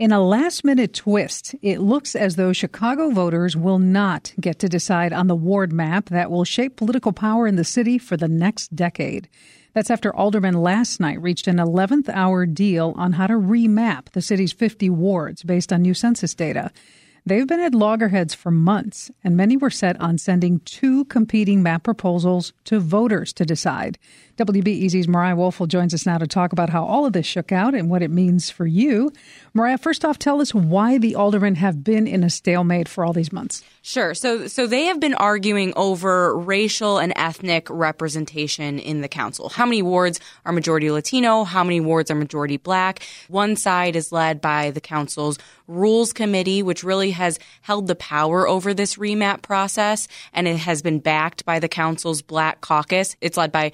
In a last minute twist, it looks as though Chicago voters will not get to decide on the ward map that will shape political power in the city for the next decade. That's after aldermen last night reached an 11th hour deal on how to remap the city's 50 wards based on new census data. They've been at loggerheads for months, and many were set on sending two competing map proposals to voters to decide. WBEZ's Mariah Woelfel joins us now to talk about how all of this shook out and what it means for you. Mariah, first off, tell us why the aldermen have been in a stalemate for all these months. Sure. So, so they have been arguing over racial and ethnic representation in the council. How many wards are majority Latino? How many wards are majority black? One side is led by the council's rules committee, which really has held the power over this remap process, and it has been backed by the council's black caucus. It's led by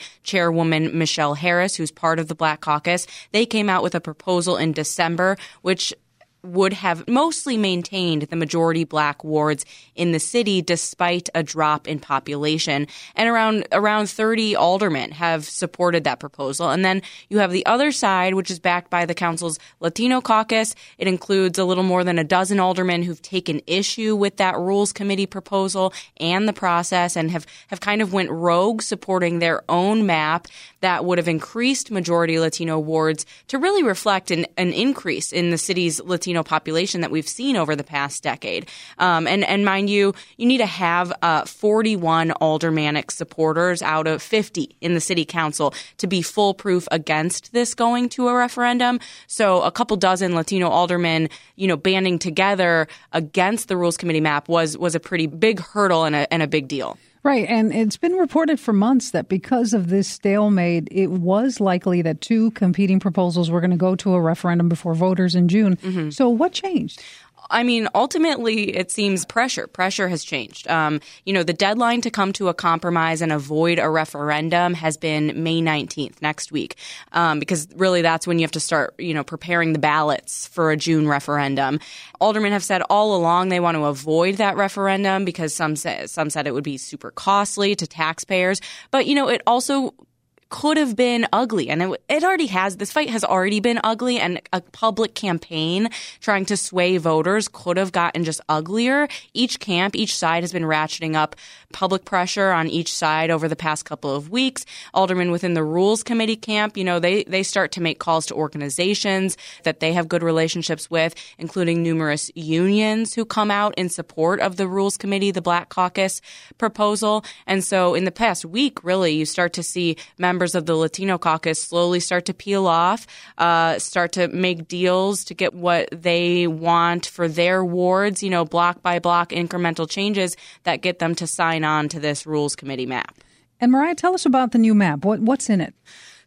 Chairwoman Michelle Harris, who's part of the black caucus. They came out with a proposal in December, which would have mostly maintained the majority black wards in the city despite a drop in population. And around around 30 aldermen have supported that proposal. And then you have the other side, which is backed by the council's Latino caucus. It includes a little more than a dozen aldermen who've taken issue with that rules committee proposal and the process and have, have kind of went rogue supporting their own map that would have increased majority Latino wards to really reflect an, an increase in the city's Latino population that we've seen over the past decade. Um, and, and mind you, you need to have uh, 41 aldermanic supporters out of 50 in the city council to be foolproof against this going to a referendum. So a couple dozen Latino aldermen, you know, banding together against the rules committee map was was a pretty big hurdle and a, and a big deal. Right. And it's been reported for months that because of this stalemate, it was likely that two competing proposals were going to go to a referendum before voters in June. Mm-hmm. So what changed? I mean, ultimately, it seems pressure. Pressure has changed. Um, you know, the deadline to come to a compromise and avoid a referendum has been May 19th, next week, um, because really that's when you have to start, you know, preparing the ballots for a June referendum. Aldermen have said all along they want to avoid that referendum because some say, some said it would be super costly to taxpayers. But, you know, it also could have been ugly. And it, it, already has, this fight has already been ugly and a public campaign trying to sway voters could have gotten just uglier. Each camp, each side has been ratcheting up public pressure on each side over the past couple of weeks. Aldermen within the rules committee camp, you know, they, they start to make calls to organizations that they have good relationships with, including numerous unions who come out in support of the rules committee, the Black Caucus proposal. And so in the past week, really, you start to see members members of the Latino caucus slowly start to peel off, uh, start to make deals to get what they want for their wards, you know, block by block incremental changes that get them to sign on to this rules committee map. And Mariah, tell us about the new map. What, what's in it?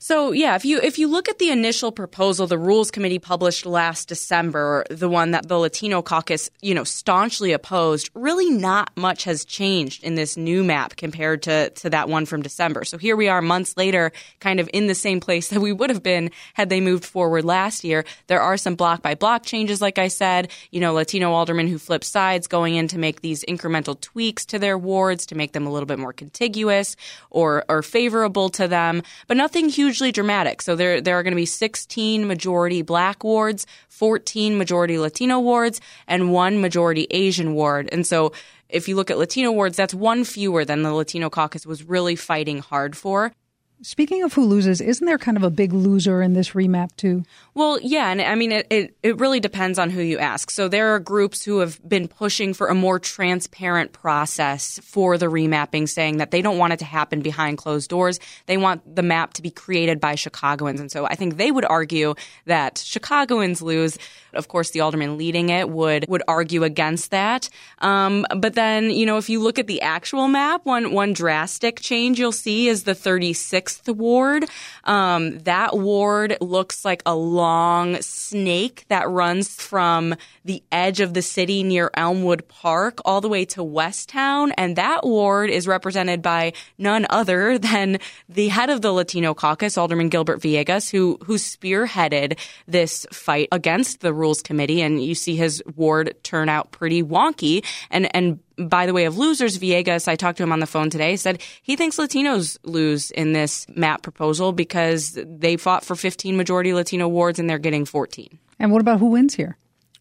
So yeah, if you if you look at the initial proposal the Rules Committee published last December, the one that the Latino caucus, you know, staunchly opposed, really not much has changed in this new map compared to to that one from December. So here we are months later, kind of in the same place that we would have been had they moved forward last year. There are some block by block changes like I said, you know, Latino aldermen who flip sides going in to make these incremental tweaks to their wards to make them a little bit more contiguous or or favorable to them, but nothing huge hugely dramatic. So there there are going to be 16 majority black wards, 14 majority Latino wards, and one majority Asian ward. And so if you look at Latino wards, that's one fewer than the Latino caucus was really fighting hard for. Speaking of who loses, isn't there kind of a big loser in this remap too? Well, yeah, and I mean it, it, it really depends on who you ask. So there are groups who have been pushing for a more transparent process for the remapping, saying that they don't want it to happen behind closed doors. They want the map to be created by Chicagoans. And so I think they would argue that Chicagoans lose. Of course, the alderman leading it would would argue against that. Um, but then, you know, if you look at the actual map, one one drastic change you'll see is the 36 6th Ward. Um, that ward looks like a long snake that runs from the edge of the city near Elmwood Park all the way to West Town. And that ward is represented by none other than the head of the Latino caucus, Alderman Gilbert Villegas, who, who spearheaded this fight against the Rules Committee. And you see his ward turn out pretty wonky. And, and by the way of losers, Villegas, I talked to him on the phone today, said he thinks Latinos lose in this map proposal because they fought for 15 majority Latino wards and they're getting 14. And what about who wins here?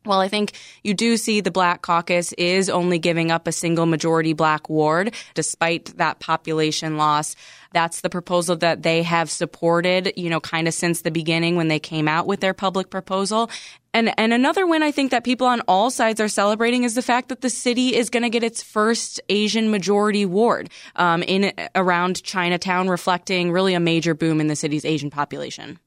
Well, I think you do see the Black Caucus is only giving up a single majority black ward despite that population loss. That's the proposal that they have supported, you know, kind of since the beginning when they came out with their public proposal. And, and another win I think that people on all sides are celebrating is the fact that the city is going to get its first Asian majority ward um, in around Chinatown, reflecting really a major boom in the city's Asian population.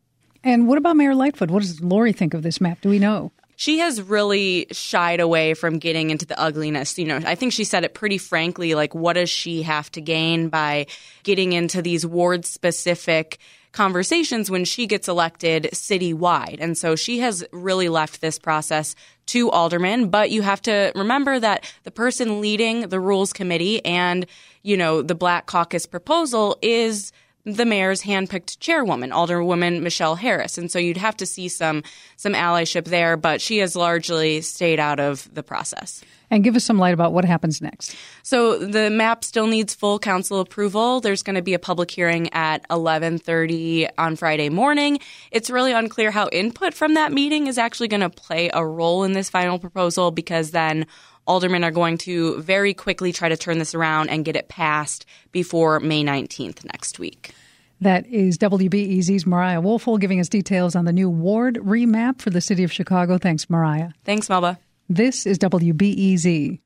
And what about Mayor Lightfoot? What does Lori think of this map? Do we know? She has really shied away from getting into the ugliness. You know, I think she said it pretty frankly like, what does she have to gain by getting into these ward specific conversations when she gets elected citywide? And so she has really left this process to aldermen. But you have to remember that the person leading the rules committee and, you know, the Black Caucus proposal is the mayor's handpicked chairwoman, Alderwoman Michelle Harris. And so you'd have to see some some allyship there, but she has largely stayed out of the process. And give us some light about what happens next. So the map still needs full council approval. There's going to be a public hearing at 11:30 on Friday morning. It's really unclear how input from that meeting is actually going to play a role in this final proposal because then aldermen are going to very quickly try to turn this around and get it passed before May 19th next week. That is WBEZ's Mariah Woelfel giving us details on the new ward remap for the city of Chicago. Thanks, Mariah. Thanks, Melba. This is WBEZ.